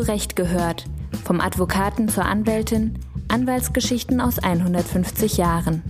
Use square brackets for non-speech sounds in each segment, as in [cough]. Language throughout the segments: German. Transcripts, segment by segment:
Recht gehört. Vom Advokaten zur Anwältin, Anwaltsgeschichten aus 150 Jahren.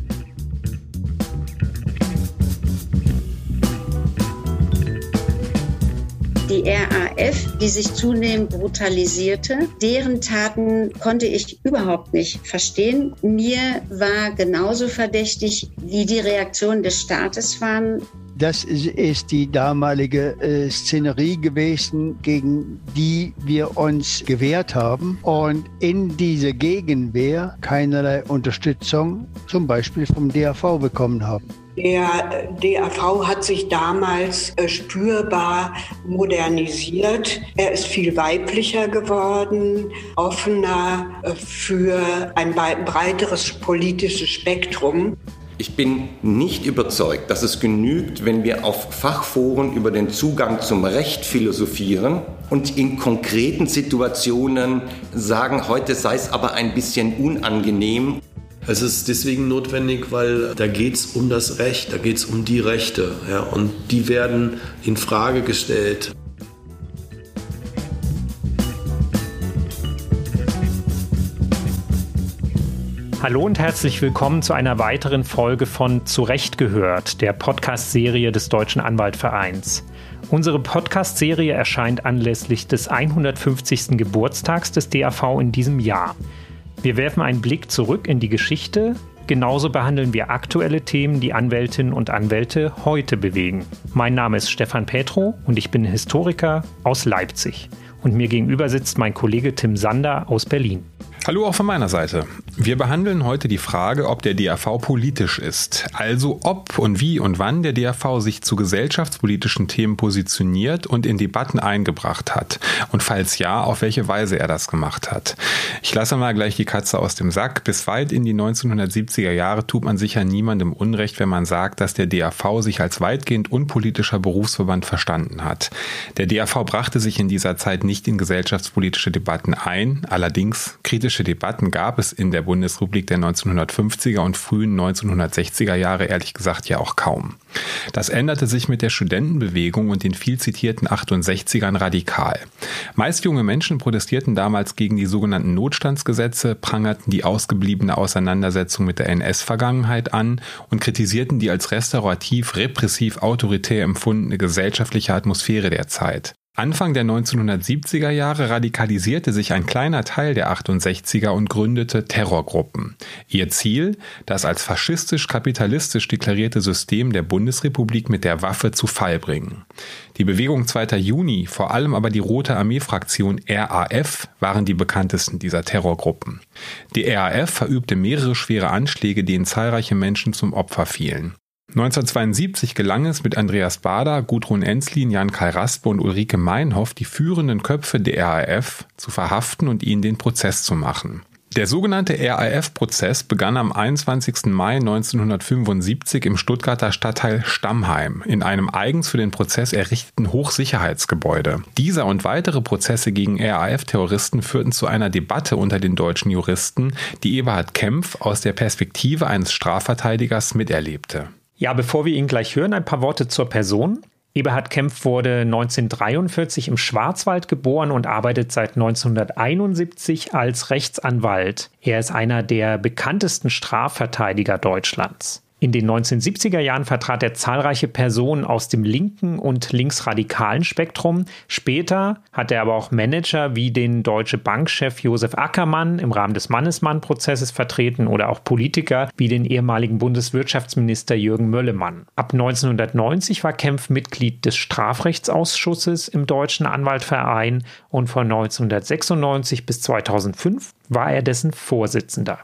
die RAF, die sich zunehmend brutalisierte. Deren Taten konnte ich überhaupt nicht verstehen. Mir war genauso verdächtig, wie die Reaktionen des Staates waren. Das ist die damalige äh, Szenerie gewesen, gegen die wir uns gewehrt haben und in diese Gegenwehr keinerlei Unterstützung, zum Beispiel vom DAV, bekommen haben. Der DAV hat sich damals äh, spürbar modernisiert. Er ist viel weiblicher geworden, offener äh, für ein breiteres politisches Spektrum. Ich bin nicht überzeugt, dass es genügt, wenn wir auf Fachforen über den Zugang zum Recht philosophieren und in konkreten Situationen sagen, heute sei es aber ein bisschen unangenehm. Es ist deswegen notwendig, weil da geht es um das Recht, da geht es um die Rechte. Ja, und die werden in Frage gestellt. Hallo und herzlich willkommen zu einer weiteren Folge von Zurecht gehört, der Podcast-Serie des Deutschen Anwaltvereins. Unsere Podcast-Serie erscheint anlässlich des 150. Geburtstags des DAV in diesem Jahr. Wir werfen einen Blick zurück in die Geschichte. Genauso behandeln wir aktuelle Themen, die Anwältinnen und Anwälte heute bewegen. Mein Name ist Stefan Petro und ich bin Historiker aus Leipzig. Und mir gegenüber sitzt mein Kollege Tim Sander aus Berlin. Hallo auch von meiner Seite. Wir behandeln heute die Frage, ob der DAV politisch ist. Also ob und wie und wann der DAV sich zu gesellschaftspolitischen Themen positioniert und in Debatten eingebracht hat. Und falls ja, auf welche Weise er das gemacht hat. Ich lasse mal gleich die Katze aus dem Sack. Bis weit in die 1970er Jahre tut man sicher niemandem Unrecht, wenn man sagt, dass der DAV sich als weitgehend unpolitischer Berufsverband verstanden hat. Der DAV brachte sich in dieser Zeit nicht in gesellschaftspolitische Debatten ein. Allerdings kritische politische Debatten gab es in der Bundesrepublik der 1950er und frühen 1960er Jahre ehrlich gesagt ja auch kaum. Das änderte sich mit der Studentenbewegung und den viel zitierten 68ern radikal. Meist junge Menschen protestierten damals gegen die sogenannten Notstandsgesetze, prangerten die ausgebliebene Auseinandersetzung mit der NS-Vergangenheit an und kritisierten die als restaurativ, repressiv, autoritär empfundene gesellschaftliche Atmosphäre der Zeit. Anfang der 1970er Jahre radikalisierte sich ein kleiner Teil der 68er und gründete Terrorgruppen. Ihr Ziel, das als faschistisch-kapitalistisch deklarierte System der Bundesrepublik mit der Waffe zu Fall bringen. Die Bewegung 2. Juni, vor allem aber die Rote Armee-Fraktion RAF waren die bekanntesten dieser Terrorgruppen. Die RAF verübte mehrere schwere Anschläge, denen zahlreiche Menschen zum Opfer fielen. 1972 gelang es mit Andreas Bader, Gudrun Enslin, Jan-Kai Raspe und Ulrike Meinhoff, die führenden Köpfe der RAF zu verhaften und ihnen den Prozess zu machen. Der sogenannte RAF-Prozess begann am 21. Mai 1975 im Stuttgarter Stadtteil Stammheim in einem eigens für den Prozess errichteten Hochsicherheitsgebäude. Dieser und weitere Prozesse gegen RAF-Terroristen führten zu einer Debatte unter den deutschen Juristen, die Eberhard Kempf aus der Perspektive eines Strafverteidigers miterlebte. Ja, bevor wir ihn gleich hören, ein paar Worte zur Person. Eberhard Kempf wurde 1943 im Schwarzwald geboren und arbeitet seit 1971 als Rechtsanwalt. Er ist einer der bekanntesten Strafverteidiger Deutschlands. In den 1970er Jahren vertrat er zahlreiche Personen aus dem linken und linksradikalen Spektrum. Später hat er aber auch Manager wie den Deutsche Bankchef Josef Ackermann im Rahmen des Mannesmann-Prozesses vertreten oder auch Politiker wie den ehemaligen Bundeswirtschaftsminister Jürgen Möllemann. Ab 1990 war Kempf Mitglied des Strafrechtsausschusses im Deutschen Anwaltverein und von 1996 bis 2005 war er dessen Vorsitzender.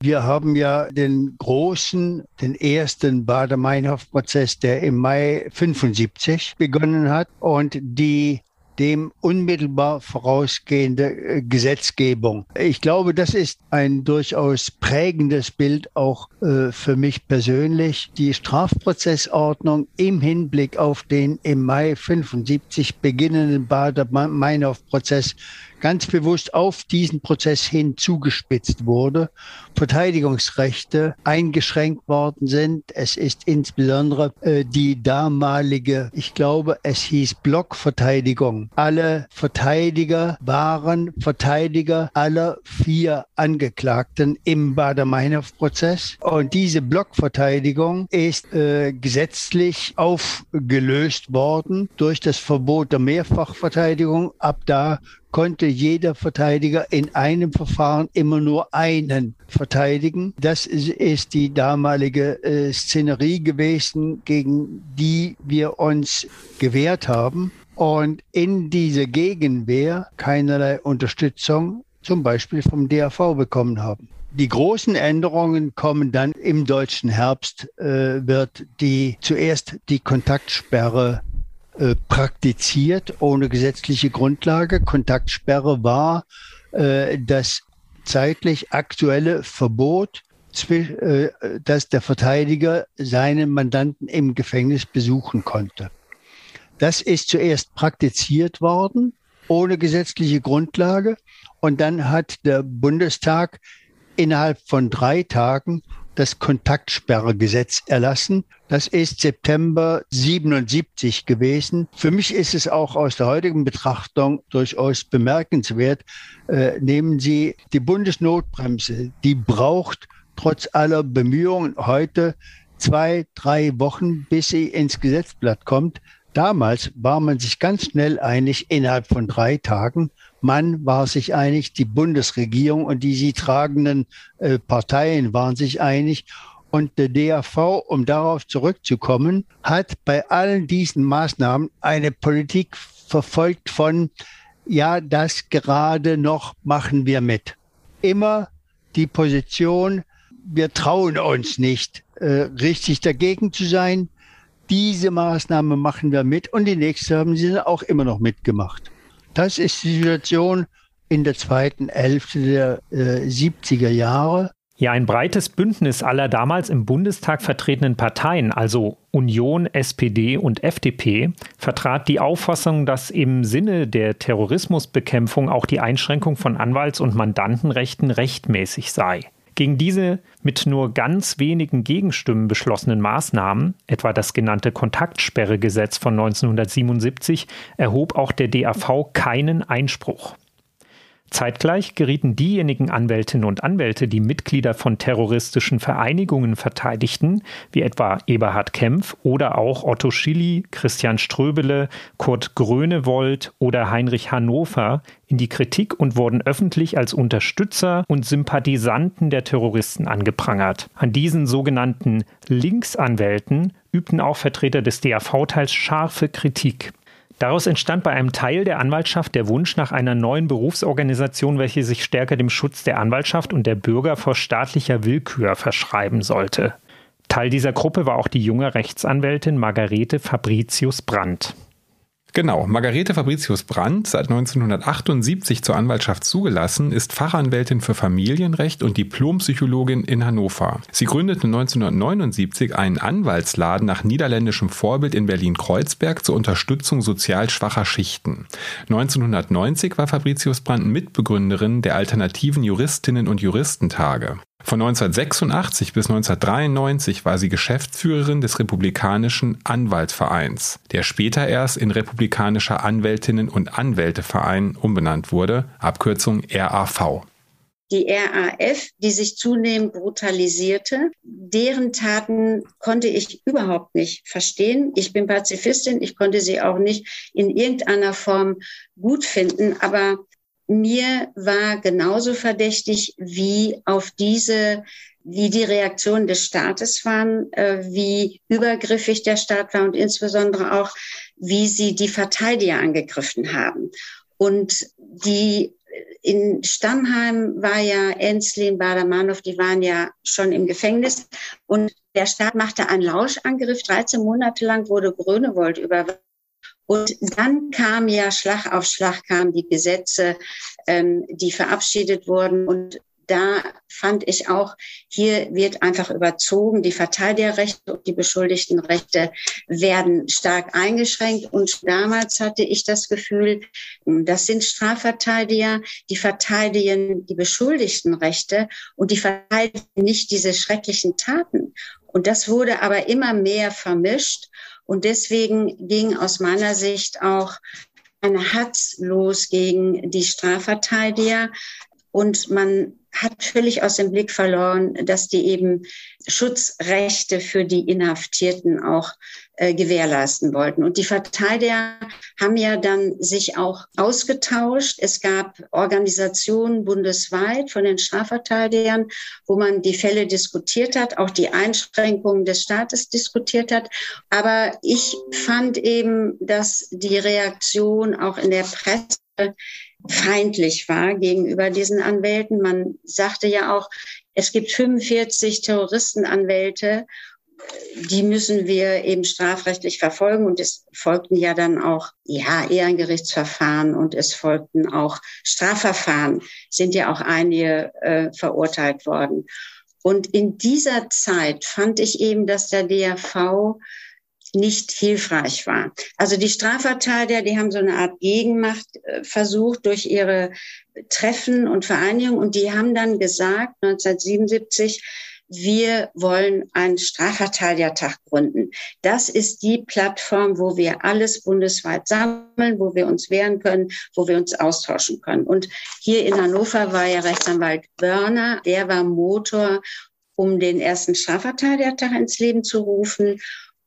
Wir haben ja den großen, den ersten Bader-Meinhof-Prozess, der im Mai 75 begonnen hat und die dem unmittelbar vorausgehende äh, Gesetzgebung. Ich glaube, das ist ein durchaus prägendes Bild auch äh, für mich persönlich. Die Strafprozessordnung im Hinblick auf den im Mai 75 beginnenden Bader-Meinhof-Prozess ganz bewusst auf diesen Prozess hin zugespitzt wurde, Verteidigungsrechte eingeschränkt worden sind. Es ist insbesondere äh, die damalige, ich glaube, es hieß Blockverteidigung Verteidigung. Alle Verteidiger waren Verteidiger aller vier Angeklagten im Bader-Meinhof-Prozess. Und diese Blockverteidigung ist äh, gesetzlich aufgelöst worden durch das Verbot der Mehrfachverteidigung. Ab da konnte jeder Verteidiger in einem Verfahren immer nur einen verteidigen. Das ist die damalige äh, Szenerie gewesen, gegen die wir uns gewehrt haben und in diese Gegenwehr keinerlei Unterstützung zum Beispiel vom DAV bekommen haben. Die großen Änderungen kommen dann im deutschen Herbst, äh, wird die zuerst die Kontaktsperre äh, praktiziert ohne gesetzliche Grundlage. Kontaktsperre war äh, das zeitlich aktuelle Verbot, äh, dass der Verteidiger seinen Mandanten im Gefängnis besuchen konnte. Das ist zuerst praktiziert worden ohne gesetzliche Grundlage und dann hat der Bundestag innerhalb von drei Tagen das Kontaktsperregesetz erlassen. Das ist September 77 gewesen. Für mich ist es auch aus der heutigen Betrachtung durchaus bemerkenswert. Äh, nehmen Sie die Bundesnotbremse, die braucht trotz aller Bemühungen heute zwei, drei Wochen, bis sie ins Gesetzblatt kommt. Damals war man sich ganz schnell einig innerhalb von drei Tagen. Man war sich einig, die Bundesregierung und die sie tragenden äh, Parteien waren sich einig. Und der DAV, um darauf zurückzukommen, hat bei allen diesen Maßnahmen eine Politik verfolgt von, ja, das gerade noch machen wir mit. Immer die Position, wir trauen uns nicht, äh, richtig dagegen zu sein diese Maßnahme machen wir mit und die nächste haben sie auch immer noch mitgemacht. Das ist die Situation in der zweiten Hälfte der äh, 70er Jahre. Ja, ein breites Bündnis aller damals im Bundestag vertretenen Parteien, also Union, SPD und FDP, vertrat die Auffassung, dass im Sinne der Terrorismusbekämpfung auch die Einschränkung von Anwalts- und Mandantenrechten rechtmäßig sei. Gegen diese mit nur ganz wenigen Gegenstimmen beschlossenen Maßnahmen, etwa das genannte Kontaktsperregesetz von 1977, erhob auch der DAV keinen Einspruch. Zeitgleich gerieten diejenigen Anwältinnen und Anwälte, die Mitglieder von terroristischen Vereinigungen verteidigten, wie etwa Eberhard Kempf oder auch Otto Schilly, Christian Ströbele, Kurt Grönewold oder Heinrich Hannover, in die Kritik und wurden öffentlich als Unterstützer und Sympathisanten der Terroristen angeprangert. An diesen sogenannten Linksanwälten übten auch Vertreter des DAV teils scharfe Kritik. Daraus entstand bei einem Teil der Anwaltschaft der Wunsch nach einer neuen Berufsorganisation, welche sich stärker dem Schutz der Anwaltschaft und der Bürger vor staatlicher Willkür verschreiben sollte. Teil dieser Gruppe war auch die junge Rechtsanwältin Margarete Fabricius Brandt. Genau, Margarete Fabricius Brandt, seit 1978 zur Anwaltschaft zugelassen, ist Fachanwältin für Familienrecht und Diplompsychologin in Hannover. Sie gründete 1979 einen Anwaltsladen nach niederländischem Vorbild in Berlin-Kreuzberg zur Unterstützung sozial schwacher Schichten. 1990 war Fabricius Brandt Mitbegründerin der alternativen Juristinnen und Juristentage. Von 1986 bis 1993 war sie Geschäftsführerin des Republikanischen Anwaltvereins, der später erst in Republikanischer Anwältinnen und Anwälteverein umbenannt wurde, Abkürzung RAV. Die RAF, die sich zunehmend brutalisierte, deren Taten konnte ich überhaupt nicht verstehen. Ich bin Pazifistin, ich konnte sie auch nicht in irgendeiner Form gut finden, aber mir war genauso verdächtig, wie auf diese, wie die Reaktionen des Staates waren, äh, wie übergriffig der Staat war und insbesondere auch, wie sie die Verteidiger angegriffen haben. Und die in Stammheim war ja Enslin, Bader-Meinhof, die waren ja schon im Gefängnis. Und der Staat machte einen Lauschangriff. 13 Monate lang wurde Grönewold überwacht. Und dann kam ja Schlag auf Schlag kamen die Gesetze, ähm, die verabschiedet wurden. Und da fand ich auch, hier wird einfach überzogen. Die Verteidigerrechte und die Beschuldigtenrechte werden stark eingeschränkt. Und damals hatte ich das Gefühl, das sind Strafverteidiger, die verteidigen die Beschuldigtenrechte und die verteidigen nicht diese schrecklichen Taten. Und das wurde aber immer mehr vermischt. Und deswegen ging aus meiner Sicht auch ein Hatz los gegen die Strafverteidiger. Und man hat völlig aus dem Blick verloren, dass die eben Schutzrechte für die Inhaftierten auch äh, gewährleisten wollten. Und die Verteidiger haben ja dann sich auch ausgetauscht. Es gab Organisationen bundesweit von den Strafverteidigern, wo man die Fälle diskutiert hat, auch die Einschränkungen des Staates diskutiert hat. Aber ich fand eben, dass die Reaktion auch in der Presse feindlich war gegenüber diesen Anwälten. Man sagte ja auch, es gibt 45 Terroristenanwälte, die müssen wir eben strafrechtlich verfolgen und es folgten ja dann auch ja Ehrengerichtsverfahren und es folgten auch Strafverfahren, sind ja auch einige äh, verurteilt worden. Und in dieser Zeit fand ich eben, dass der DRV nicht hilfreich war. Also die Strafverteidiger, die haben so eine Art Gegenmacht äh, versucht durch ihre Treffen und Vereinigungen und die haben dann gesagt, 1977, wir wollen einen Strafverteidigertag gründen. Das ist die Plattform, wo wir alles bundesweit sammeln, wo wir uns wehren können, wo wir uns austauschen können. Und hier in Hannover war ja Rechtsanwalt Börner, der war Motor, um den ersten Strafverteidigertag ins Leben zu rufen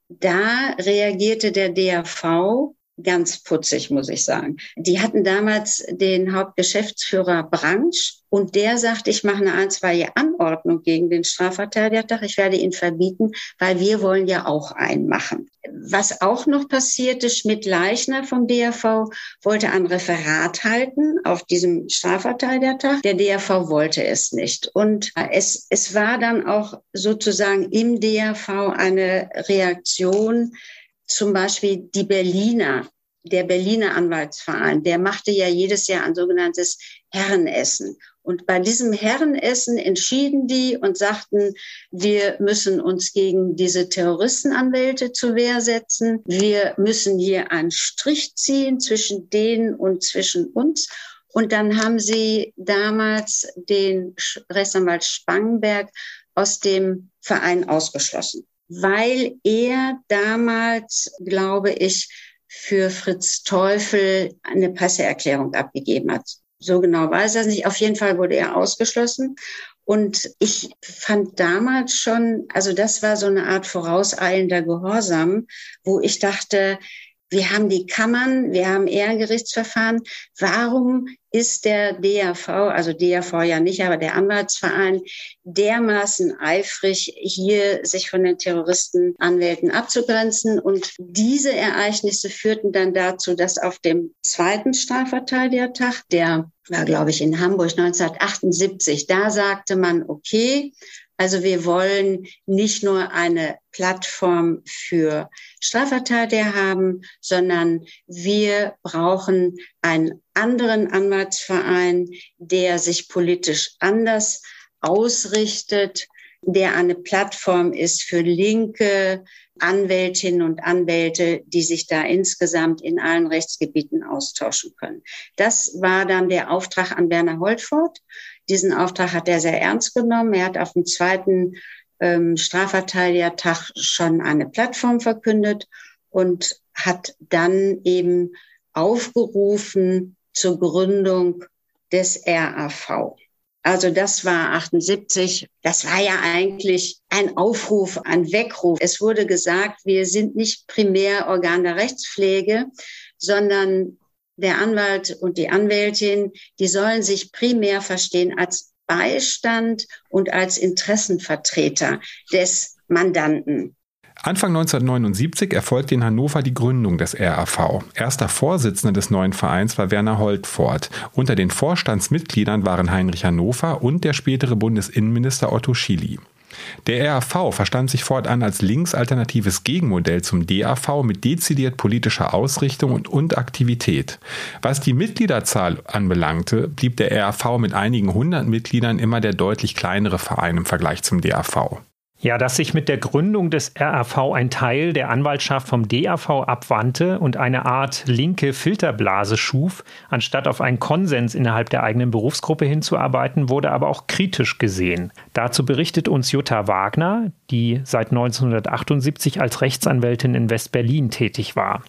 da reagierte der DAV ganz putzig, muss ich sagen. Die hatten damals den Hauptgeschäftsführer Branch und der sagt, ich mache eine einstweilige Anordnung gegen den Strafverteidigertag. Ich werde ihn verbieten, weil wir wollen ja auch einen machen. Was auch noch passierte, Schmidt-Leichner vom DRV wollte ein Referat halten auf diesem Strafverteidigertag. Der DRV wollte es nicht. Und es, es war dann auch sozusagen im DRV eine Reaktion, zum Beispiel die Berliner der Berliner Anwaltsverein, der machte ja jedes Jahr ein sogenanntes Herrenessen. Und bei diesem Herrenessen entschieden die und sagten, wir müssen uns gegen diese Terroristenanwälte zur Wehr setzen. Wir müssen hier einen Strich ziehen zwischen denen und zwischen uns. Und dann haben sie damals den Rechtsanwalt Spangenberg aus dem Verein ausgeschlossen, weil er damals, glaube ich, für Fritz Teufel eine Presseerklärung abgegeben hat. So genau weiß er nicht. Auf jeden Fall wurde er ausgeschlossen. Und ich fand damals schon, also das war so eine Art vorauseilender Gehorsam, wo ich dachte, wir haben die Kammern, wir haben Ehrengerichtsverfahren. Warum ist der DAV, also DAV ja nicht, aber der Anwaltsverein dermaßen eifrig, hier sich von den Terroristenanwälten abzugrenzen? Und diese Ereignisse führten dann dazu, dass auf dem zweiten Strafverteidigertag, der war, glaube ich, in Hamburg 1978, da sagte man, okay, also wir wollen nicht nur eine Plattform für Strafverteidiger haben, sondern wir brauchen einen anderen Anwaltsverein, der sich politisch anders ausrichtet, der eine Plattform ist für linke Anwältinnen und Anwälte, die sich da insgesamt in allen Rechtsgebieten austauschen können. Das war dann der Auftrag an Werner Holtfort. Diesen Auftrag hat er sehr ernst genommen. Er hat auf dem zweiten ähm, Strafverteidigertag schon eine Plattform verkündet und hat dann eben aufgerufen zur Gründung des RAV. Also das war 78. Das war ja eigentlich ein Aufruf, ein Weckruf. Es wurde gesagt, wir sind nicht primär Organ der Rechtspflege, sondern der Anwalt und die Anwältin, die sollen sich primär verstehen als Beistand und als Interessenvertreter des Mandanten. Anfang 1979 erfolgte in Hannover die Gründung des RAV. Erster Vorsitzender des neuen Vereins war Werner Holtfort. Unter den Vorstandsmitgliedern waren Heinrich Hannover und der spätere Bundesinnenminister Otto Schily. Der RAV verstand sich fortan als linksalternatives Gegenmodell zum DAV mit dezidiert politischer Ausrichtung und, und Aktivität. Was die Mitgliederzahl anbelangte, blieb der RAV mit einigen hundert Mitgliedern immer der deutlich kleinere Verein im Vergleich zum DAV. Ja, dass sich mit der Gründung des RAV ein Teil der Anwaltschaft vom DAV abwandte und eine Art linke Filterblase schuf, anstatt auf einen Konsens innerhalb der eigenen Berufsgruppe hinzuarbeiten, wurde aber auch kritisch gesehen. Dazu berichtet uns Jutta Wagner, die seit 1978 als Rechtsanwältin in West-Berlin tätig war.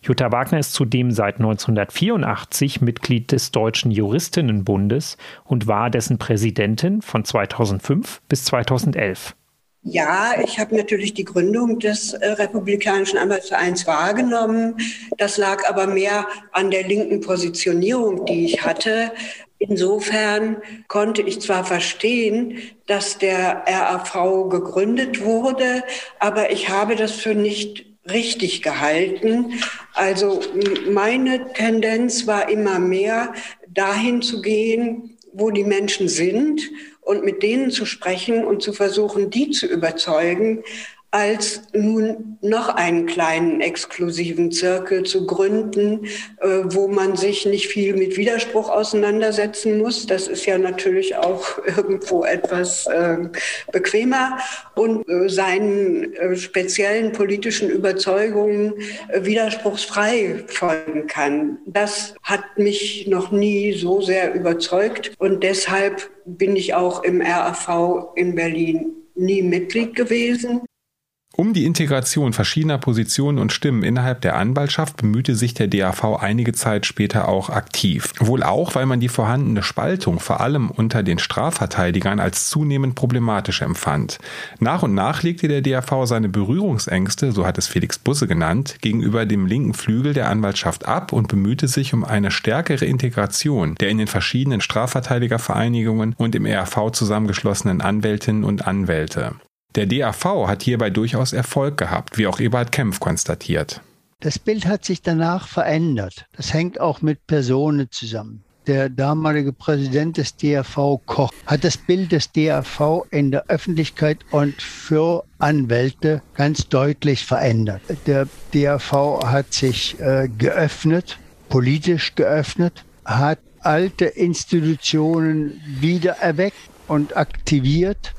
Jutta Wagner ist zudem seit 1984 Mitglied des Deutschen Juristinnenbundes und war dessen Präsidentin von 2005 bis 2011. Ja, ich habe natürlich die Gründung des äh, Republikanischen Anwaltsvereins wahrgenommen. Das lag aber mehr an der linken Positionierung, die ich hatte. Insofern konnte ich zwar verstehen, dass der RAV gegründet wurde, aber ich habe das für nicht richtig gehalten. Also meine Tendenz war immer mehr dahin zu gehen, wo die Menschen sind und mit denen zu sprechen und zu versuchen, die zu überzeugen, als nun noch einen kleinen exklusiven Zirkel zu gründen, äh, wo man sich nicht viel mit Widerspruch auseinandersetzen muss. Das ist ja natürlich auch [laughs] irgendwo etwas äh, bequemer und äh, seinen speziellen politischen Überzeugungen widerspruchsfrei folgen kann. Das hat mich noch nie so sehr überzeugt und deshalb bin ich auch im RAV in Berlin nie Mitglied gewesen. Um die Integration verschiedener Positionen und Stimmen innerhalb der Anwaltschaft bemühte sich der DAV einige Zeit später auch aktiv. Wohl auch, weil man die vorhandene Spaltung vor allem unter den Strafverteidigern als zunehmend problematisch empfand. Nach und nach legte der DAV seine Berührungsängste, so hat es Felix Busse genannt, gegenüber dem linken Flügel der Anwaltschaft ab und bemühte sich um eine stärkere Integration der in den verschiedenen Strafverteidigervereinigungen und im ERV zusammengeschlossenen Anwältinnen und Anwälte. Der DAV hat hierbei durchaus Erfolg gehabt, wie auch Eberhard Kempf konstatiert. Das Bild hat sich danach verändert. Das hängt auch mit Personen zusammen. Der damalige Präsident des DAV Koch hat das Bild des DAV in der Öffentlichkeit und für Anwälte ganz deutlich verändert. Der DAV hat sich äh, geöffnet, politisch geöffnet, hat alte Institutionen wieder erweckt und aktiviert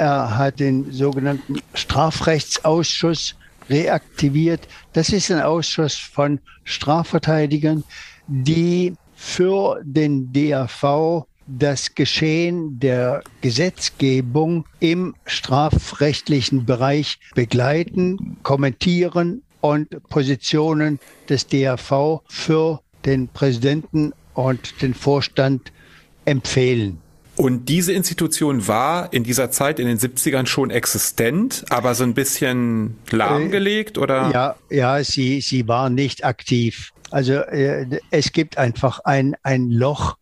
er hat den sogenannten Strafrechtsausschuss reaktiviert. Das ist ein Ausschuss von Strafverteidigern, die für den DAV das Geschehen der Gesetzgebung im strafrechtlichen Bereich begleiten, kommentieren und Positionen des DAV für den Präsidenten und den Vorstand empfehlen. Und diese Institution war in dieser Zeit in den 70ern schon existent, aber so ein bisschen lahmgelegt oder? Ja, ja, sie, sie war nicht aktiv. Also äh, es gibt einfach ein, ein Loch,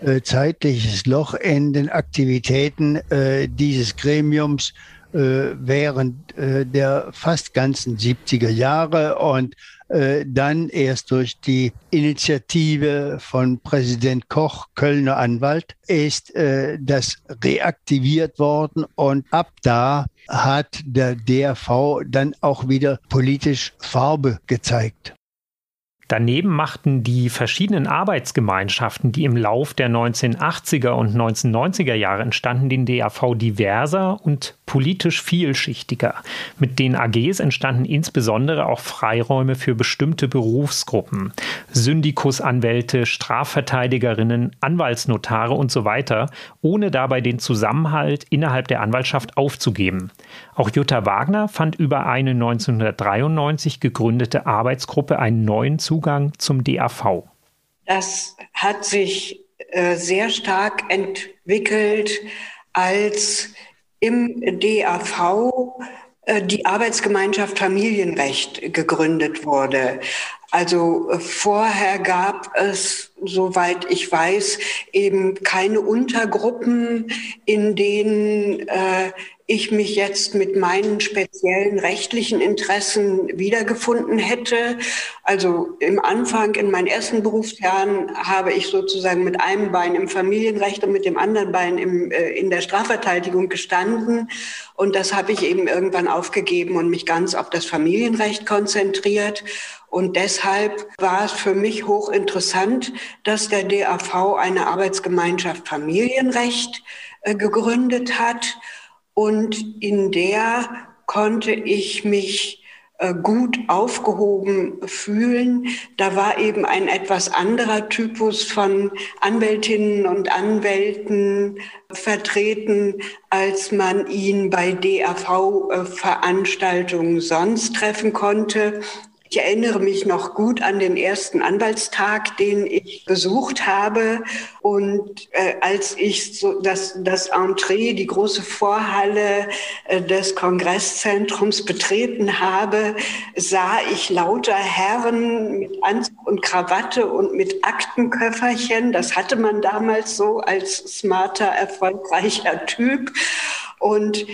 äh, zeitliches Loch in den Aktivitäten äh, dieses Gremiums äh, während äh, der fast ganzen 70er Jahre und äh, dann erst durch die Initiative von Präsident Koch, Kölner Anwalt, ist äh, das reaktiviert worden und ab da hat der DRV dann auch wieder politisch Farbe gezeigt. Daneben machten die verschiedenen Arbeitsgemeinschaften, die im Lauf der 1980er und 1990er Jahre entstanden, den DAV diverser und politisch vielschichtiger. Mit den AGs entstanden insbesondere auch Freiräume für bestimmte Berufsgruppen. Syndikusanwälte, Strafverteidigerinnen, Anwaltsnotare und so weiter, ohne dabei den Zusammenhalt innerhalb der Anwaltschaft aufzugeben. Auch Jutta Wagner fand über eine 1993 gegründete Arbeitsgruppe einen neuen Zugang zum DAV. Das hat sich äh, sehr stark entwickelt, als im DAV äh, die Arbeitsgemeinschaft Familienrecht gegründet wurde. Also äh, vorher gab es, soweit ich weiß, eben keine Untergruppen, in denen äh, ich mich jetzt mit meinen speziellen rechtlichen Interessen wiedergefunden hätte. Also im Anfang, in meinen ersten Berufsjahren, habe ich sozusagen mit einem Bein im Familienrecht und mit dem anderen Bein im, äh, in der Strafverteidigung gestanden. Und das habe ich eben irgendwann aufgegeben und mich ganz auf das Familienrecht konzentriert. Und deshalb war es für mich hochinteressant, dass der DAV eine Arbeitsgemeinschaft Familienrecht äh, gegründet hat und in der konnte ich mich äh, gut aufgehoben fühlen. Da war eben ein etwas anderer Typus von Anwältinnen und Anwälten vertreten, als man ihn bei DAV-Veranstaltungen sonst treffen konnte. Ich erinnere mich noch gut an den ersten Anwaltstag, den ich besucht habe. Und äh, als ich so das, das Entree, die große Vorhalle äh, des Kongresszentrums betreten habe, sah ich lauter Herren mit Anzug und Krawatte und mit Aktenköfferchen. Das hatte man damals so als smarter, erfolgreicher Typ. Und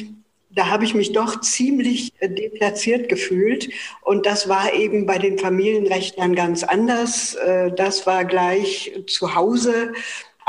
da habe ich mich doch ziemlich äh, deplatziert gefühlt. Und das war eben bei den Familienrechtlern ganz anders. Äh, das war gleich zu Hause.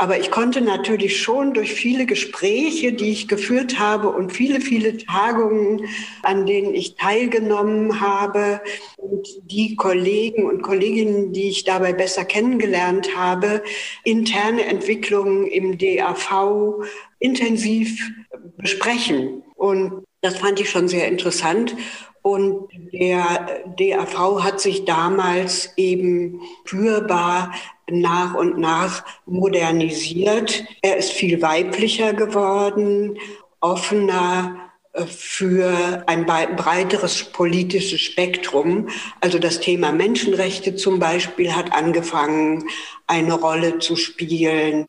Aber ich konnte natürlich schon durch viele Gespräche, die ich geführt habe und viele, viele Tagungen, an denen ich teilgenommen habe und die Kollegen und Kolleginnen, die ich dabei besser kennengelernt habe, interne Entwicklungen im DAV intensiv besprechen. Und das fand ich schon sehr interessant. Und der DAV hat sich damals eben spürbar nach und nach modernisiert. Er ist viel weiblicher geworden, offener äh, für ein breiteres politisches Spektrum. Also das Thema Menschenrechte zum Beispiel hat angefangen, eine Rolle zu spielen.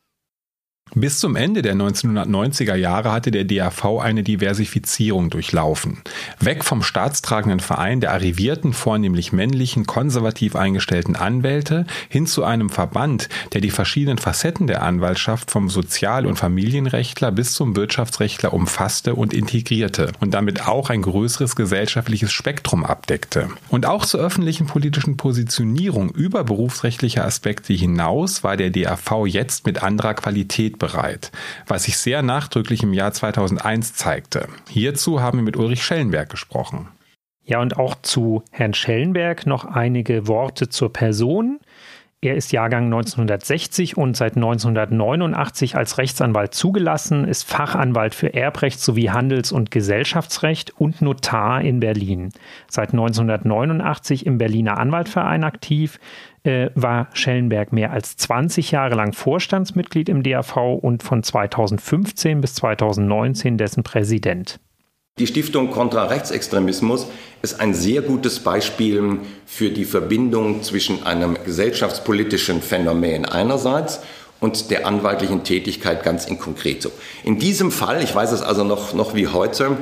Bis zum Ende der 1990er Jahre hatte der DAV eine Diversifizierung durchlaufen. Weg vom staatstragenden Verein der arrivierten, vornehmlich männlichen, konservativ eingestellten Anwälte hin zu einem Verband, der die verschiedenen Facetten der Anwaltschaft vom Sozial- und Familienrechtler bis zum Wirtschaftsrechtler umfasste und integrierte und damit auch ein größeres gesellschaftliches Spektrum abdeckte. Und auch zur öffentlichen politischen Positionierung über berufsrechtliche Aspekte hinaus war der DAV jetzt mit anderer Qualität bereit, was sich sehr nachdrücklich im Jahr 2001 zeigte. Hierzu haben wir mit Ulrich Schellenberg gesprochen. Ja, und auch zu Herrn Schellenberg noch einige Worte zur Person. Er ist Jahrgang 1960 und seit 1989 als Rechtsanwalt zugelassen, ist Fachanwalt für Erbrecht sowie Handels- und Gesellschaftsrecht und Notar in Berlin. Seit 1989 im Berliner Anwaltverein aktiv, äh, war Schellenberg mehr als 20 Jahre lang Vorstandsmitglied im DAV und von 2015 bis 2019 dessen Präsident. Die Stiftung Kontra Rechtsextremismus ist ein sehr gutes Beispiel für die Verbindung zwischen einem gesellschaftspolitischen Phänomen einerseits und der anwaltlichen Tätigkeit ganz in konkreto. In diesem Fall, ich weiß es also noch, noch wie heute,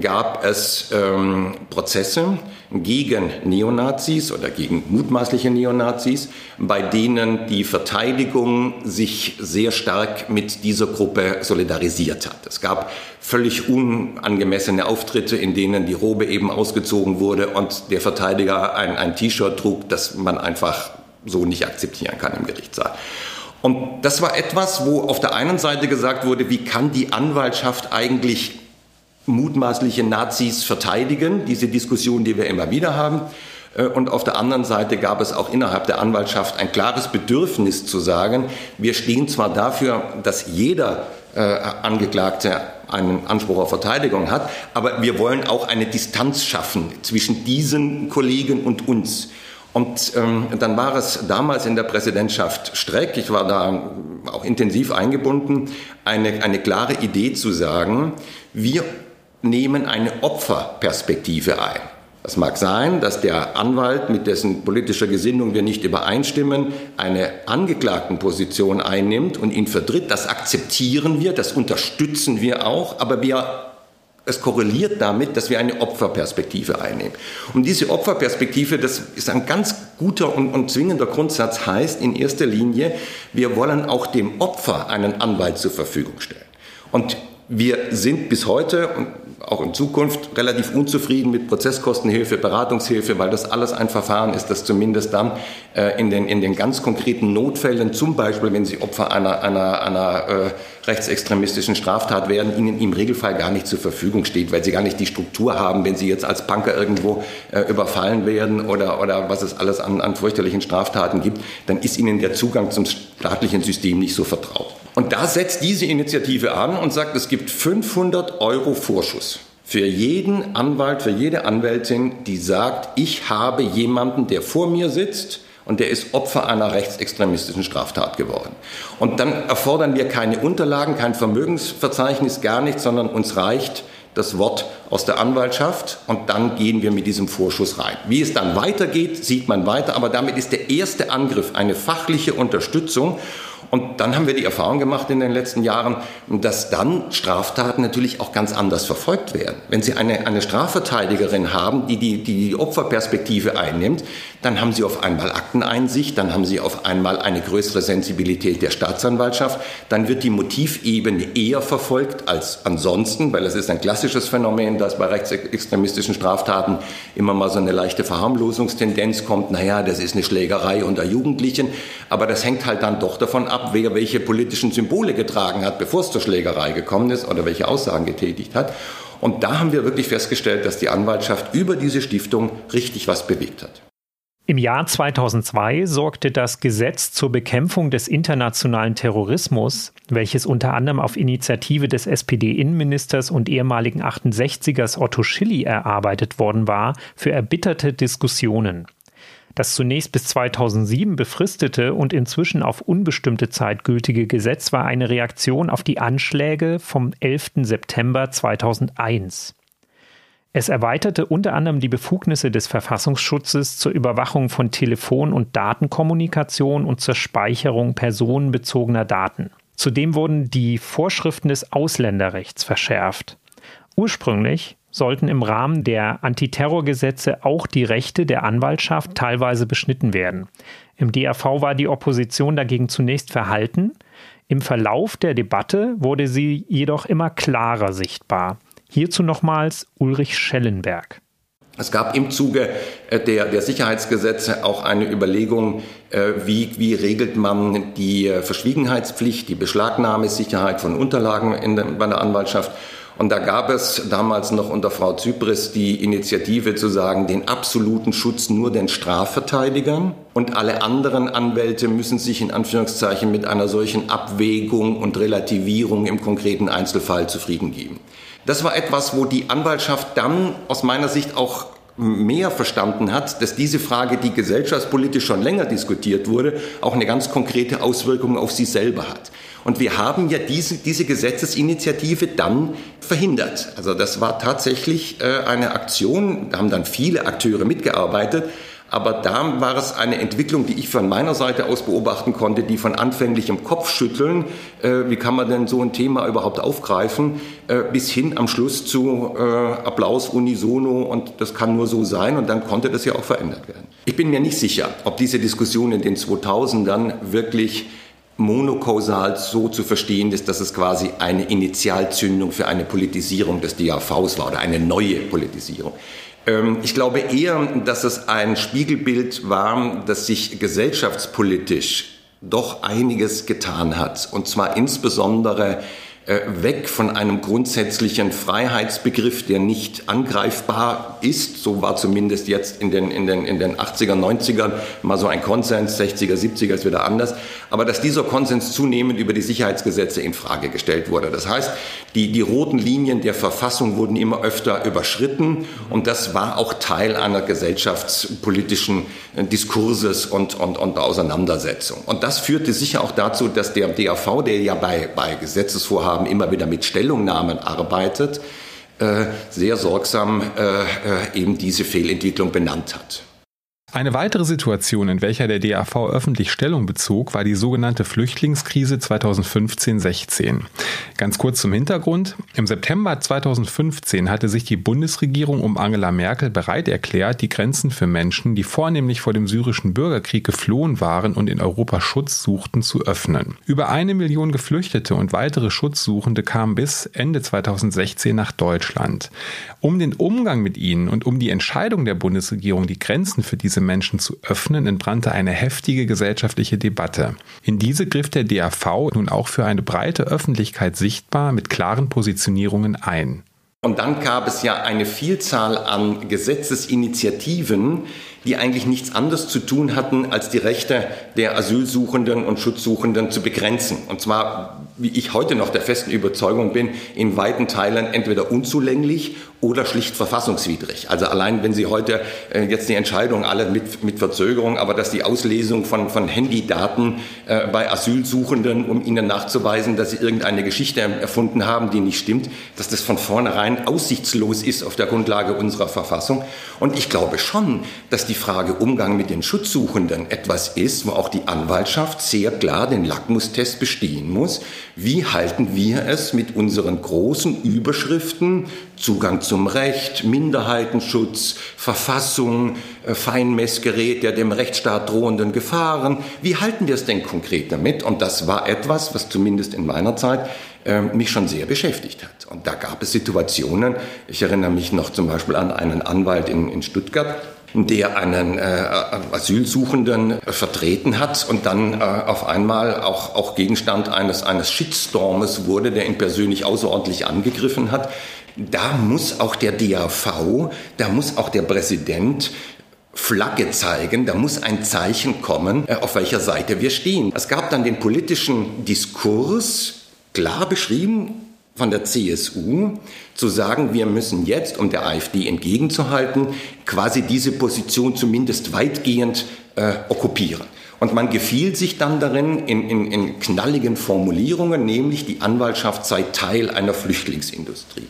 gab es ähm, Prozesse gegen Neonazis oder gegen mutmaßliche Neonazis, bei denen die Verteidigung sich sehr stark mit dieser Gruppe solidarisiert hat. Es gab völlig unangemessene Auftritte, in denen die Robe eben ausgezogen wurde und der Verteidiger ein, ein T-Shirt trug, das man einfach so nicht akzeptieren kann im Gerichtssaal. Und das war etwas, wo auf der einen Seite gesagt wurde, wie kann die Anwaltschaft eigentlich mutmaßliche Nazis verteidigen, diese Diskussion, die wir immer wieder haben. Äh, und auf der anderen Seite gab es auch innerhalb der Anwaltschaft ein klares Bedürfnis zu sagen, wir stehen zwar dafür, dass jeder äh, Angeklagte einen Anspruch auf Verteidigung hat, aber wir wollen auch eine Distanz schaffen zwischen diesen Kollegen und uns. Und ähm, dann war es damals in der Präsidentschaft Streck, ich war da auch intensiv eingebunden, eine, eine klare Idee zu sagen, wir nehmen eine Opferperspektive ein. Das mag sein, dass der Anwalt, mit dessen politischer Gesinnung wir nicht übereinstimmen, eine Angeklagtenposition einnimmt und ihn vertritt. Das akzeptieren wir, das unterstützen wir auch, aber wir es korreliert damit, dass wir eine Opferperspektive einnehmen. Und diese Opferperspektive, das ist ein ganz guter und, und, zwingender Grundsatz, heißt in erster Linie, wir wollen auch dem Opfer einen Anwalt zur Verfügung stellen. Und wir sind bis heute und auch in Zukunft relativ unzufrieden mit Prozesskostenhilfe, Beratungshilfe, weil das alles ein Verfahren ist, das zumindest dann äh, in, den, in den ganz konkreten Notfällen, zum Beispiel wenn Sie Opfer einer, einer, einer äh, rechtsextremistischen Straftat werden, Ihnen im Regelfall gar nicht zur Verfügung steht, weil Sie gar nicht die Struktur haben, wenn Sie jetzt als Punker irgendwo äh, überfallen werden oder, oder was es alles an, an fürchterlichen Straftaten gibt, dann ist Ihnen der Zugang zum staatlichen System nicht so vertraut. Und da setzt diese Initiative an und sagt, es gibt 500 Euro Vorschuss für jeden Anwalt, für jede Anwältin, die sagt, ich habe jemanden, der vor mir sitzt und der ist Opfer einer rechtsextremistischen Straftat geworden. Und dann erfordern wir keine Unterlagen, kein Vermögensverzeichnis, gar nichts, sondern uns reicht das Wort aus der Anwaltschaft und dann gehen wir mit diesem Vorschuss rein. Wie es dann weitergeht, sieht man weiter, aber damit ist der erste Angriff eine fachliche Unterstützung und dann haben wir die Erfahrung gemacht in den letzten Jahren, dass dann Straftaten natürlich auch ganz anders verfolgt werden. Wenn Sie eine, eine Strafverteidigerin haben, die die, die Opferperspektive einnimmt, dann haben Sie auf einmal Akteneinsicht, dann haben Sie auf einmal eine größere Sensibilität der Staatsanwaltschaft, dann wird die Motivebene eher verfolgt als ansonsten, weil es ist ein klassisches Phänomen, dass bei rechtsextremistischen Straftaten immer mal so eine leichte Verharmlosungstendenz kommt, naja, das ist eine Schlägerei unter Jugendlichen, aber das hängt halt dann doch davon ab, wer welche politischen Symbole getragen hat, bevor es zur Schlägerei gekommen ist oder welche Aussagen getätigt hat. Und da haben wir wirklich festgestellt, dass die Anwaltschaft über diese Stiftung richtig was bewegt hat. Im Jahr 2002 sorgte das Gesetz zur Bekämpfung des internationalen Terrorismus, welches unter anderem auf Initiative des SPD-Innenministers und ehemaligen 68ers Otto Schilly erarbeitet worden war, für erbitterte Diskussionen. Das zunächst bis 2007 befristete und inzwischen auf unbestimmte Zeit gültige Gesetz war eine Reaktion auf die Anschläge vom 11. September 2001. Es erweiterte unter anderem die Befugnisse des Verfassungsschutzes zur Überwachung von Telefon- und Datenkommunikation und zur Speicherung personenbezogener Daten. Zudem wurden die Vorschriften des Ausländerrechts verschärft. Ursprünglich sollten im Rahmen der Antiterrorgesetze auch die Rechte der Anwaltschaft teilweise beschnitten werden. Im DAV war die Opposition dagegen zunächst verhalten. Im Verlauf der Debatte wurde sie jedoch immer klarer sichtbar. Hierzu nochmals Ulrich Schellenberg. Es gab im Zuge äh, der, der Sicherheitsgesetze auch eine Überlegung, äh, wie, wie regelt man die äh, Verschwiegenheitspflicht, die Beschlagnahmesicherheit von Unterlagen in der, bei der Anwaltschaft. Und da gab es damals noch unter Frau Zypris die Initiative zu sagen, den absoluten Schutz nur den Strafverteidigern und alle anderen Anwälte müssen sich in Anführungszeichen mit einer solchen Abwägung und Relativierung im konkreten Einzelfall zufrieden geben. Das war etwas, wo die Anwaltschaft dann aus meiner Sicht auch mehr verstanden hat, dass diese Frage, die gesellschaftspolitisch schon länger diskutiert wurde, auch eine ganz konkrete Auswirkung auf sie selber hat. Und wir haben ja diese, diese Gesetzesinitiative dann verhindert. Also das war tatsächlich äh, eine Aktion, da haben dann viele Akteure mitgearbeitet, aber da war es eine Entwicklung, die ich von meiner Seite aus beobachten konnte, die von anfänglichem Kopfschütteln, äh, wie kann man denn so ein Thema überhaupt aufgreifen, äh, bis hin am Schluss zu äh, Applaus unisono und das kann nur so sein und dann konnte das ja auch verändert werden. Ich bin mir nicht sicher, ob diese Diskussion in den 2000ern wirklich monokausal so zu verstehen ist, dass es quasi eine Initialzündung für eine Politisierung des DAVs war oder eine neue Politisierung. Ähm, ich glaube eher, dass es ein Spiegelbild war, dass sich gesellschaftspolitisch doch einiges getan hat. Und zwar insbesondere weg von einem grundsätzlichen Freiheitsbegriff, der nicht angreifbar ist. So war zumindest jetzt in den, in den, in den 80er, 90ern mal so ein Konsens, 60er, 70er ist wieder anders. Aber dass dieser Konsens zunehmend über die Sicherheitsgesetze in Frage gestellt wurde. Das heißt, die, die roten Linien der Verfassung wurden immer öfter überschritten und das war auch Teil einer gesellschaftspolitischen äh, Diskurses und, und, und Auseinandersetzung. Und das führte sicher auch dazu, dass der DAV, der ja bei, bei Gesetzesvorhaben haben, immer wieder mit Stellungnahmen arbeitet, äh, sehr sorgsam äh, äh, eben diese Fehlentwicklung benannt hat. Eine weitere Situation, in welcher der DAV öffentlich Stellung bezog, war die sogenannte Flüchtlingskrise 2015-16. Ganz kurz zum Hintergrund. Im September 2015 hatte sich die Bundesregierung um Angela Merkel bereit erklärt, die Grenzen für Menschen, die vornehmlich vor dem syrischen Bürgerkrieg geflohen waren und in Europa Schutz suchten, zu öffnen. Über eine Million Geflüchtete und weitere Schutzsuchende kamen bis Ende 2016 nach Deutschland. Um den Umgang mit ihnen und um die Entscheidung der Bundesregierung, die Grenzen für diese Menschen zu öffnen, entbrannte eine heftige gesellschaftliche Debatte. In diese griff der DAV nun auch für eine breite Öffentlichkeit sichtbar mit klaren Positionierungen ein. Und dann gab es ja eine Vielzahl an Gesetzesinitiativen, die eigentlich nichts anderes zu tun hatten, als die Rechte der Asylsuchenden und Schutzsuchenden zu begrenzen. Und zwar, wie ich heute noch der festen Überzeugung bin, in weiten Teilen entweder unzulänglich oder schlicht verfassungswidrig. Also allein, wenn Sie heute äh, jetzt die Entscheidung alle mit, mit Verzögerung, aber dass die Auslesung von, von Handydaten äh, bei Asylsuchenden, um ihnen nachzuweisen, dass sie irgendeine Geschichte erfunden haben, die nicht stimmt, dass das von vornherein aussichtslos ist auf der Grundlage unserer Verfassung. Und ich glaube schon, dass die Frage Umgang mit den Schutzsuchenden etwas ist, wo auch die Anwaltschaft sehr klar den Lackmustest bestehen muss. Wie halten wir es mit unseren großen Überschriften Zugang zum Recht, Minderheitenschutz, Verfassung, äh, Feinmessgerät der dem Rechtsstaat drohenden Gefahren. Wie halten wir es denn konkret damit? Und das war etwas, was zumindest in meiner Zeit äh, mich schon sehr beschäftigt hat. Und da gab es Situationen, ich erinnere mich noch zum Beispiel an einen Anwalt in, in Stuttgart, der einen äh, Asylsuchenden vertreten hat und dann äh, auf einmal auch, auch Gegenstand eines, eines Shitstormes wurde, der ihn persönlich außerordentlich angegriffen hat. Da muss auch der DAV, da muss auch der Präsident Flagge zeigen, da muss ein Zeichen kommen, äh, auf welcher Seite wir stehen. Es gab dann den politischen Diskurs, klar beschrieben von der CSU, zu sagen, wir müssen jetzt, um der AfD entgegenzuhalten, quasi diese Position zumindest weitgehend äh, okkupieren. Und man gefiel sich dann darin in, in, in knalligen Formulierungen, nämlich die Anwaltschaft sei Teil einer Flüchtlingsindustrie.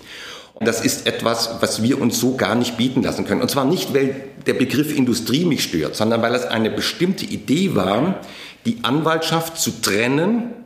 Und das ist etwas, was wir uns so gar nicht bieten lassen können. Und zwar nicht, weil der Begriff Industrie mich stört, sondern weil es eine bestimmte Idee war, die Anwaltschaft zu trennen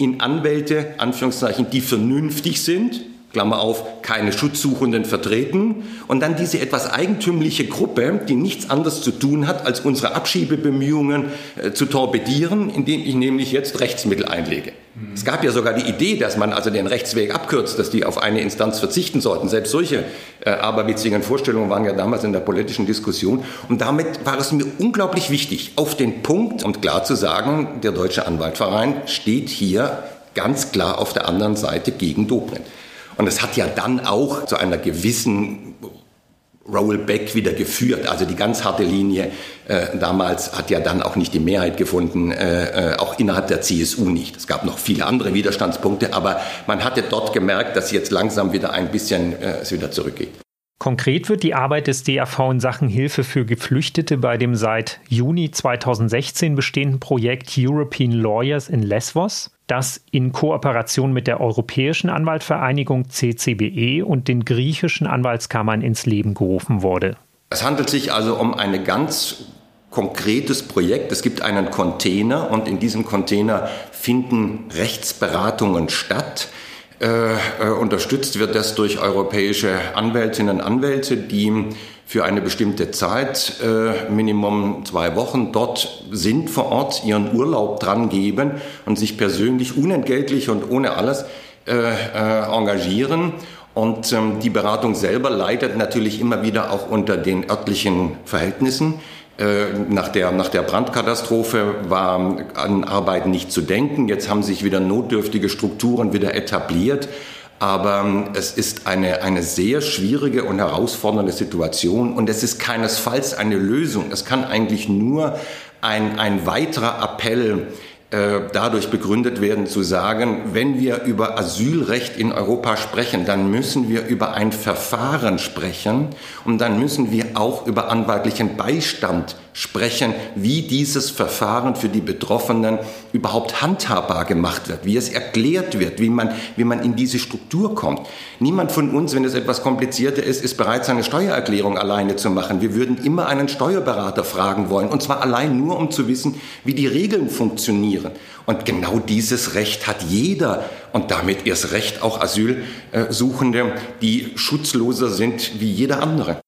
in Anwälte, Anführungszeichen, die vernünftig sind, Klammer auf, keine Schutzsuchenden vertreten. Und dann diese etwas eigentümliche Gruppe, die nichts anderes zu tun hat, als unsere Abschiebebemühungen äh, zu torpedieren, indem ich nämlich jetzt Rechtsmittel einlege. Mhm. Es gab ja sogar die Idee, dass man also den Rechtsweg abkürzt, dass die auf eine Instanz verzichten sollten. Selbst solche äh, aberwitzigen Vorstellungen waren ja damals in der politischen Diskussion. Und damit war es mir unglaublich wichtig, auf den Punkt und klar zu sagen, der Deutsche Anwaltverein steht hier ganz klar auf der anderen Seite gegen Dobrindt. Und es hat ja dann auch zu einer gewissen Rollback wieder geführt. Also die ganz harte Linie äh, damals hat ja dann auch nicht die Mehrheit gefunden, äh, äh auch innerhalb der CSU nicht. Es gab noch viele andere Widerstandspunkte, aber man hatte dort gemerkt, dass jetzt langsam wieder ein bisschen äh, es wieder zurückgeht. Konkret wird die Arbeit des DAV in Sachen Hilfe für Geflüchtete bei dem seit Juni 2016 bestehenden Projekt European Lawyers in Lesvos, das in Kooperation mit der Europäischen Anwaltvereinigung CCBE und den griechischen Anwaltskammern ins Leben gerufen wurde. Es handelt sich also um ein ganz konkretes Projekt. Es gibt einen Container und in diesem Container finden Rechtsberatungen statt. Äh, äh, unterstützt wird das durch europäische Anwältinnen und Anwälte, die für eine bestimmte Zeit, äh, Minimum zwei Wochen, dort sind vor Ort, ihren Urlaub dran geben und sich persönlich unentgeltlich und ohne alles äh, äh, engagieren. Und ähm, die Beratung selber leidet natürlich immer wieder auch unter den örtlichen Verhältnissen. Äh, nach der, nach der Brandkatastrophe war an Arbeiten nicht zu denken. Jetzt haben sich wieder notdürftige Strukturen wieder etabliert. Aber ähm, es ist eine, eine sehr schwierige und herausfordernde Situation und es ist keinesfalls eine Lösung. Es kann eigentlich nur ein, ein weiterer Appell dadurch begründet werden zu sagen, wenn wir über Asylrecht in Europa sprechen, dann müssen wir über ein Verfahren sprechen und dann müssen wir auch über anwaltlichen Beistand sprechen, wie dieses Verfahren für die Betroffenen überhaupt handhabbar gemacht wird, wie es erklärt wird, wie man, wie man in diese Struktur kommt. Niemand von uns, wenn es etwas komplizierter ist, ist bereit, seine Steuererklärung alleine zu machen. Wir würden immer einen Steuerberater fragen wollen, und zwar allein nur, um zu wissen, wie die Regeln funktionieren. Und genau dieses Recht hat jeder und damit erst Recht auch Asylsuchende, die schutzloser sind wie jeder andere.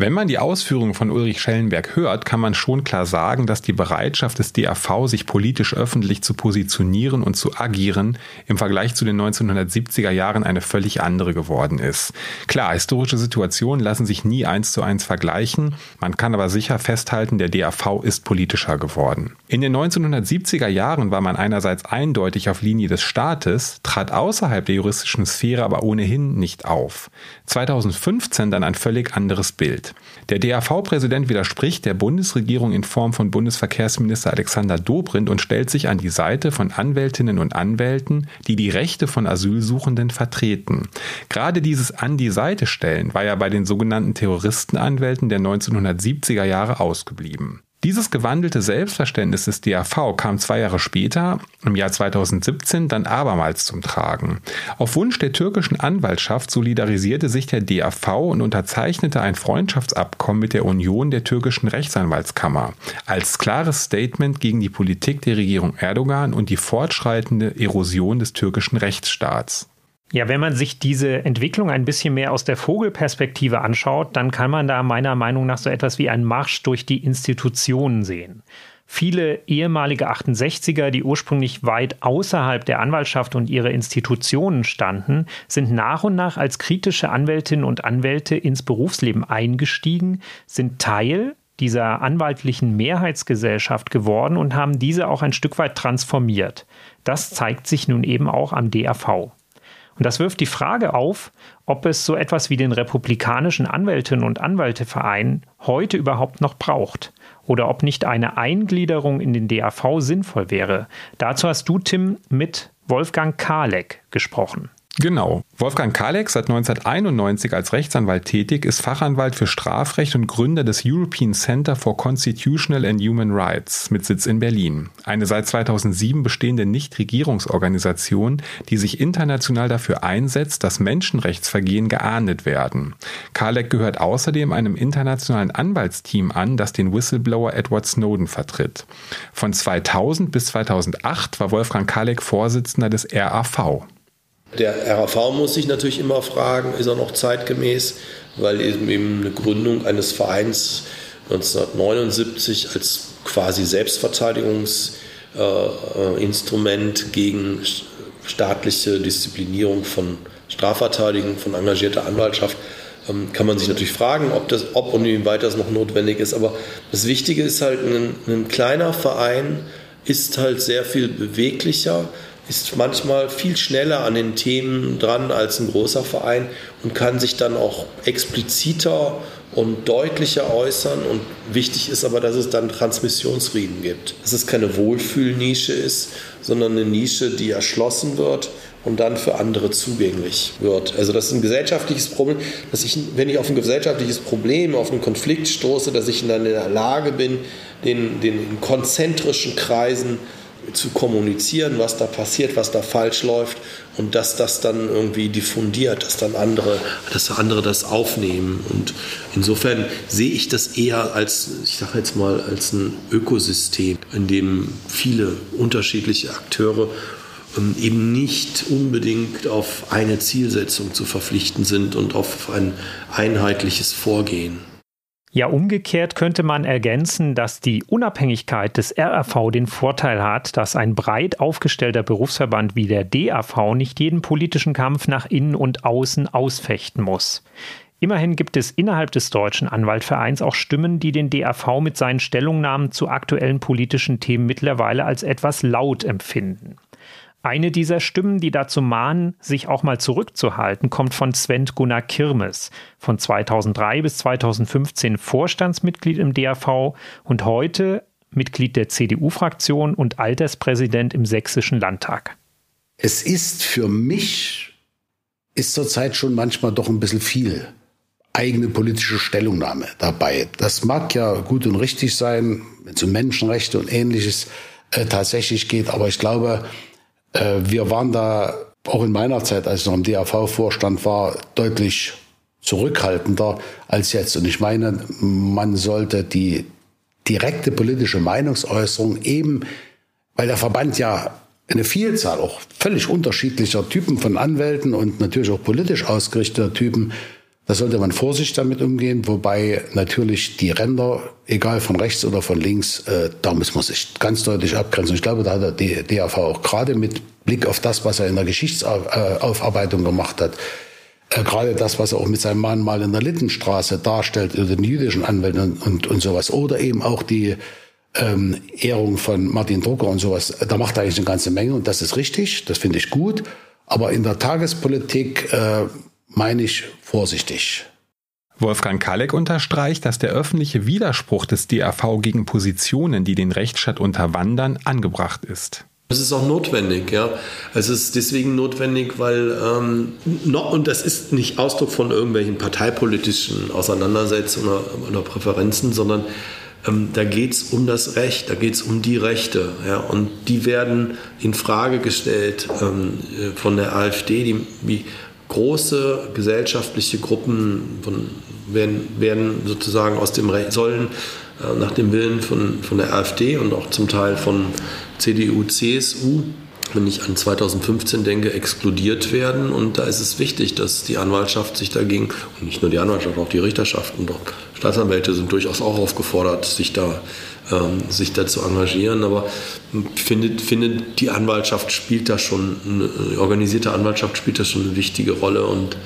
Wenn man die Ausführungen von Ulrich Schellenberg hört, kann man schon klar sagen, dass die Bereitschaft des DAV, sich politisch öffentlich zu positionieren und zu agieren, im Vergleich zu den 1970er Jahren eine völlig andere geworden ist. Klar, historische Situationen lassen sich nie eins zu eins vergleichen, man kann aber sicher festhalten, der DAV ist politischer geworden. In den 1970er Jahren war man einerseits eindeutig auf Linie des Staates, trat außerhalb der juristischen Sphäre aber ohnehin nicht auf. 2015 dann ein völlig anderes Bild. Der DAV-Präsident widerspricht der Bundesregierung in Form von Bundesverkehrsminister Alexander Dobrindt und stellt sich an die Seite von Anwältinnen und Anwälten, die die Rechte von Asylsuchenden vertreten. Gerade dieses an die Seite stellen war ja bei den sogenannten Terroristenanwälten der 1970er Jahre ausgeblieben. Dieses gewandelte Selbstverständnis des DAV kam zwei Jahre später, im Jahr 2017, dann abermals zum Tragen. Auf Wunsch der türkischen Anwaltschaft solidarisierte sich der DAV und unterzeichnete ein Freundschaftsabkommen mit der Union der türkischen Rechtsanwaltskammer als klares Statement gegen die Politik der Regierung Erdogan und die fortschreitende Erosion des türkischen Rechtsstaats. Ja, wenn man sich diese Entwicklung ein bisschen mehr aus der Vogelperspektive anschaut, dann kann man da meiner Meinung nach so etwas wie einen Marsch durch die Institutionen sehen. Viele ehemalige 68er, die ursprünglich weit außerhalb der Anwaltschaft und ihrer Institutionen standen, sind nach und nach als kritische Anwältinnen und Anwälte ins Berufsleben eingestiegen, sind Teil dieser anwaltlichen Mehrheitsgesellschaft geworden und haben diese auch ein Stück weit transformiert. Das zeigt sich nun eben auch am DAV. Und das wirft die Frage auf, ob es so etwas wie den republikanischen Anwältinnen und Anwälteverein heute überhaupt noch braucht oder ob nicht eine Eingliederung in den DAV sinnvoll wäre. Dazu hast du, Tim, mit Wolfgang Kalek gesprochen. Genau. Wolfgang Kalek, seit 1991 als Rechtsanwalt tätig, ist Fachanwalt für Strafrecht und Gründer des European Center for Constitutional and Human Rights mit Sitz in Berlin. Eine seit 2007 bestehende Nichtregierungsorganisation, die sich international dafür einsetzt, dass Menschenrechtsvergehen geahndet werden. Kalek gehört außerdem einem internationalen Anwaltsteam an, das den Whistleblower Edward Snowden vertritt. Von 2000 bis 2008 war Wolfgang Kalek Vorsitzender des RAV. Der RAV muss sich natürlich immer fragen, ist er noch zeitgemäß, weil eben eine Gründung eines Vereins 1979 als quasi Selbstverteidigungsinstrument gegen staatliche Disziplinierung von Strafverteidigung, von engagierter Anwaltschaft, ähm, kann man sich natürlich fragen, ob, das, ob und inwieweit das noch notwendig ist. Aber das Wichtige ist halt, ein, ein kleiner Verein ist halt sehr viel beweglicher, ist manchmal viel schneller an den Themen dran als ein großer Verein und kann sich dann auch expliziter und deutlicher äußern. Und wichtig ist aber, dass es dann Transmissionsrieden gibt. Dass es keine Wohlfühlnische ist, sondern eine Nische, die erschlossen wird und dann für andere zugänglich wird. Also das ist ein gesellschaftliches Problem, dass ich, wenn ich auf ein gesellschaftliches Problem, auf einen Konflikt stoße, dass ich dann in der Lage bin, den, den konzentrischen Kreisen zu kommunizieren, was da passiert, was da falsch läuft und dass das dann irgendwie diffundiert, dass dann andere, dass andere das aufnehmen. Und insofern sehe ich das eher als, ich sage jetzt mal, als ein Ökosystem, in dem viele unterschiedliche Akteure ähm, eben nicht unbedingt auf eine Zielsetzung zu verpflichten sind und auf ein einheitliches Vorgehen. Ja, umgekehrt könnte man ergänzen, dass die Unabhängigkeit des RAV den Vorteil hat, dass ein breit aufgestellter Berufsverband wie der DAV nicht jeden politischen Kampf nach innen und außen ausfechten muss. Immerhin gibt es innerhalb des Deutschen Anwaltvereins auch Stimmen, die den DAV mit seinen Stellungnahmen zu aktuellen politischen Themen mittlerweile als etwas laut empfinden. Eine dieser Stimmen, die dazu mahnen, sich auch mal zurückzuhalten, kommt von Sven Gunnar Kirmes, von 2003 bis 2015 Vorstandsmitglied im DAV und heute Mitglied der CDU-Fraktion und Alterspräsident im Sächsischen Landtag. Es ist für mich, ist zurzeit schon manchmal doch ein bisschen viel eigene politische Stellungnahme dabei. Das mag ja gut und richtig sein, wenn es um Menschenrechte und ähnliches äh, tatsächlich geht, aber ich glaube, äh, wir waren da auch in meiner Zeit, als ich noch im DAV-Vorstand war, deutlich zurückhaltender als jetzt. Und ich meine, man sollte die direkte politische Meinungsäußerung eben, weil der Verband ja eine Vielzahl auch völlig unterschiedlicher Typen von Anwälten und natürlich auch politisch ausgerichteter Typen da sollte man vorsichtig damit umgehen, wobei natürlich die Ränder, egal von rechts oder von links, äh, da muss man sich ganz deutlich abgrenzen. Ich glaube, da hat der DAV auch gerade mit Blick auf das, was er in der Geschichtsaufarbeitung gemacht hat, äh, gerade das, was er auch mit seinem Mahnmal in der Littenstraße darstellt, oder den jüdischen Anwälten und, und, und sowas, oder eben auch die ähm, Ehrung von Martin Drucker und sowas, da macht er eigentlich eine ganze Menge und das ist richtig, das finde ich gut. Aber in der Tagespolitik äh, meine ich vorsichtig. Wolfgang Kalleck unterstreicht, dass der öffentliche Widerspruch des DAV gegen Positionen, die den Rechtsstaat unterwandern, angebracht ist. Es ist auch notwendig, ja. Es ist deswegen notwendig, weil ähm, noch, und das ist nicht Ausdruck von irgendwelchen parteipolitischen Auseinandersetzungen oder, oder Präferenzen, sondern ähm, da geht es um das Recht, da geht es um die Rechte, ja. Und die werden in Frage gestellt ähm, von der AfD, die, wie große gesellschaftliche Gruppen von, werden, werden sozusagen aus dem Recht, sollen äh, nach dem Willen von, von der AfD und auch zum Teil von CDU, CSU, wenn ich an 2015 denke, explodiert werden. Und da ist es wichtig, dass die Anwaltschaft sich dagegen, und nicht nur die Anwaltschaft, auch die Richterschaft und Staatsanwälte sind durchaus auch aufgefordert, sich da, ähm, sich da zu engagieren. Aber ich finde, finde, die Anwaltschaft spielt da schon, eine organisierte Anwaltschaft spielt da schon eine wichtige Rolle und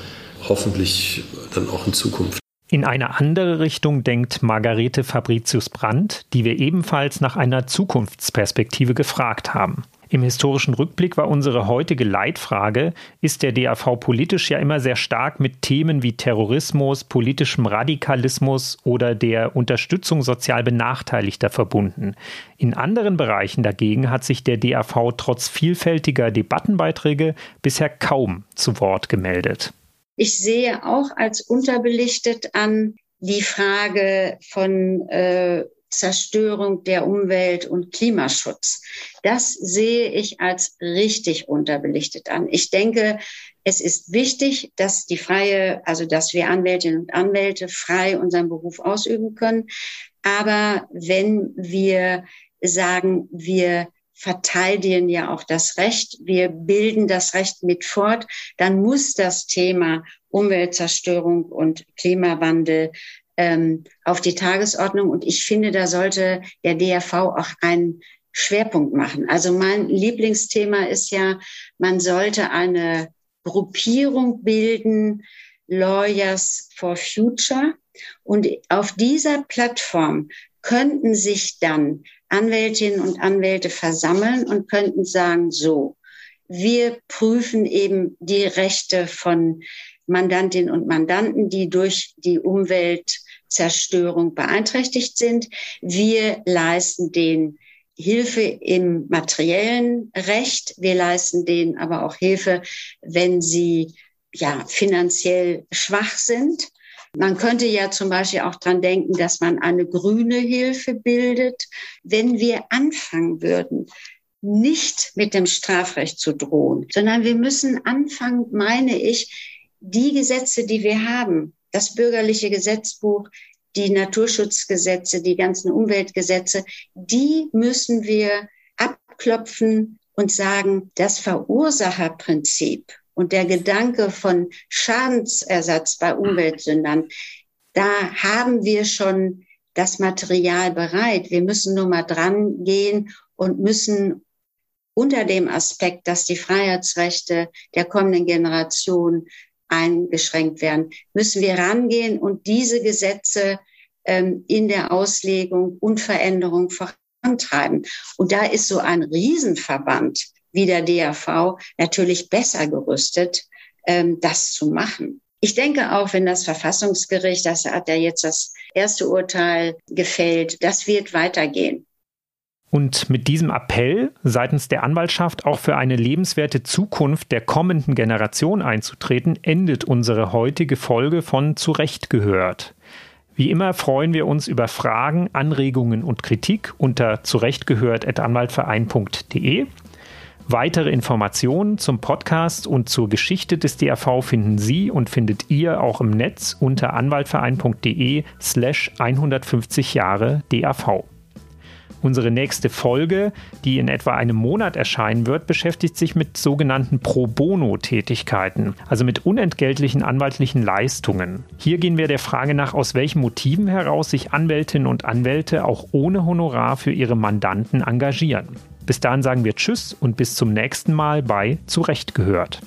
hoffentlich dann auch in Zukunft. In eine andere Richtung denkt Margarete Fabricius Brandt, die wir ebenfalls nach einer Zukunftsperspektive gefragt haben. Im historischen Rückblick war unsere heutige Leitfrage, ist der DAV politisch ja immer sehr stark mit Themen wie Terrorismus, politischem Radikalismus oder der Unterstützung sozial Benachteiligter verbunden. In anderen Bereichen dagegen hat sich der DAV trotz vielfältiger Debattenbeiträge bisher kaum zu Wort gemeldet. Ich sehe auch als unterbelichtet an die Frage von äh, Zerstörung der Umwelt und Klimaschutz. Das sehe ich als richtig unterbelichtet an. Ich denke, es ist wichtig, dass die freie, also dass wir Anwältinnen und Anwälte frei unseren Beruf ausüben können. Aber wenn wir sagen, wir verteidigen ja auch das Recht. Wir bilden das Recht mit fort. Dann muss das Thema Umweltzerstörung und Klimawandel ähm, auf die Tagesordnung. Und ich finde, da sollte der DRV auch einen Schwerpunkt machen. Also mein Lieblingsthema ist ja, man sollte eine Gruppierung bilden, Lawyers for Future. Und auf dieser Plattform könnten sich dann Anwältinnen und Anwälte versammeln und könnten sagen, so, wir prüfen eben die Rechte von Mandantinnen und Mandanten, die durch die Umweltzerstörung beeinträchtigt sind. Wir leisten den Hilfe im materiellen Recht. Wir leisten denen aber auch Hilfe, wenn sie ja finanziell schwach sind. Man könnte ja zum Beispiel auch dran denken, dass man eine grüne Hilfe bildet. Wenn wir anfangen würden, nicht mit dem Strafrecht zu drohen, sondern wir müssen anfangen, meine ich, die Gesetze, die wir haben, das bürgerliche Gesetzbuch, die Naturschutzgesetze, die ganzen Umweltgesetze, die müssen wir abklopfen und sagen, das Verursacherprinzip und der Gedanke von Schadensersatz bei Umweltsündern, da haben wir schon das Material bereit. Wir müssen nur mal dran gehen und müssen unter dem Aspekt, dass die Freiheitsrechte der kommenden Generation eingeschränkt werden, müssen wir rangehen und diese Gesetze ähm, in der Auslegung und Veränderung vorantreiben. Und da ist so ein Riesenverband wie der DAV natürlich besser gerüstet, ähm, das zu machen. Ich denke auch, wenn das Verfassungsgericht, das hat ja jetzt das erste Urteil gefällt, das wird weitergehen. Und mit diesem Appell seitens der Anwaltschaft auch für eine lebenswerte Zukunft der kommenden Generation einzutreten, endet unsere heutige Folge von Zurecht gehört. Wie immer freuen wir uns über Fragen, Anregungen und Kritik unter zurechtgehört.anwaltverein.de Weitere Informationen zum Podcast und zur Geschichte des DAV finden Sie und findet ihr auch im Netz unter anwaltverein.de slash 150 Jahre DAV. Unsere nächste Folge, die in etwa einem Monat erscheinen wird, beschäftigt sich mit sogenannten Pro Bono-Tätigkeiten, also mit unentgeltlichen anwaltlichen Leistungen. Hier gehen wir der Frage nach, aus welchen Motiven heraus sich Anwältinnen und Anwälte auch ohne Honorar für ihre Mandanten engagieren. Bis dahin sagen wir Tschüss und bis zum nächsten Mal bei Zurecht gehört.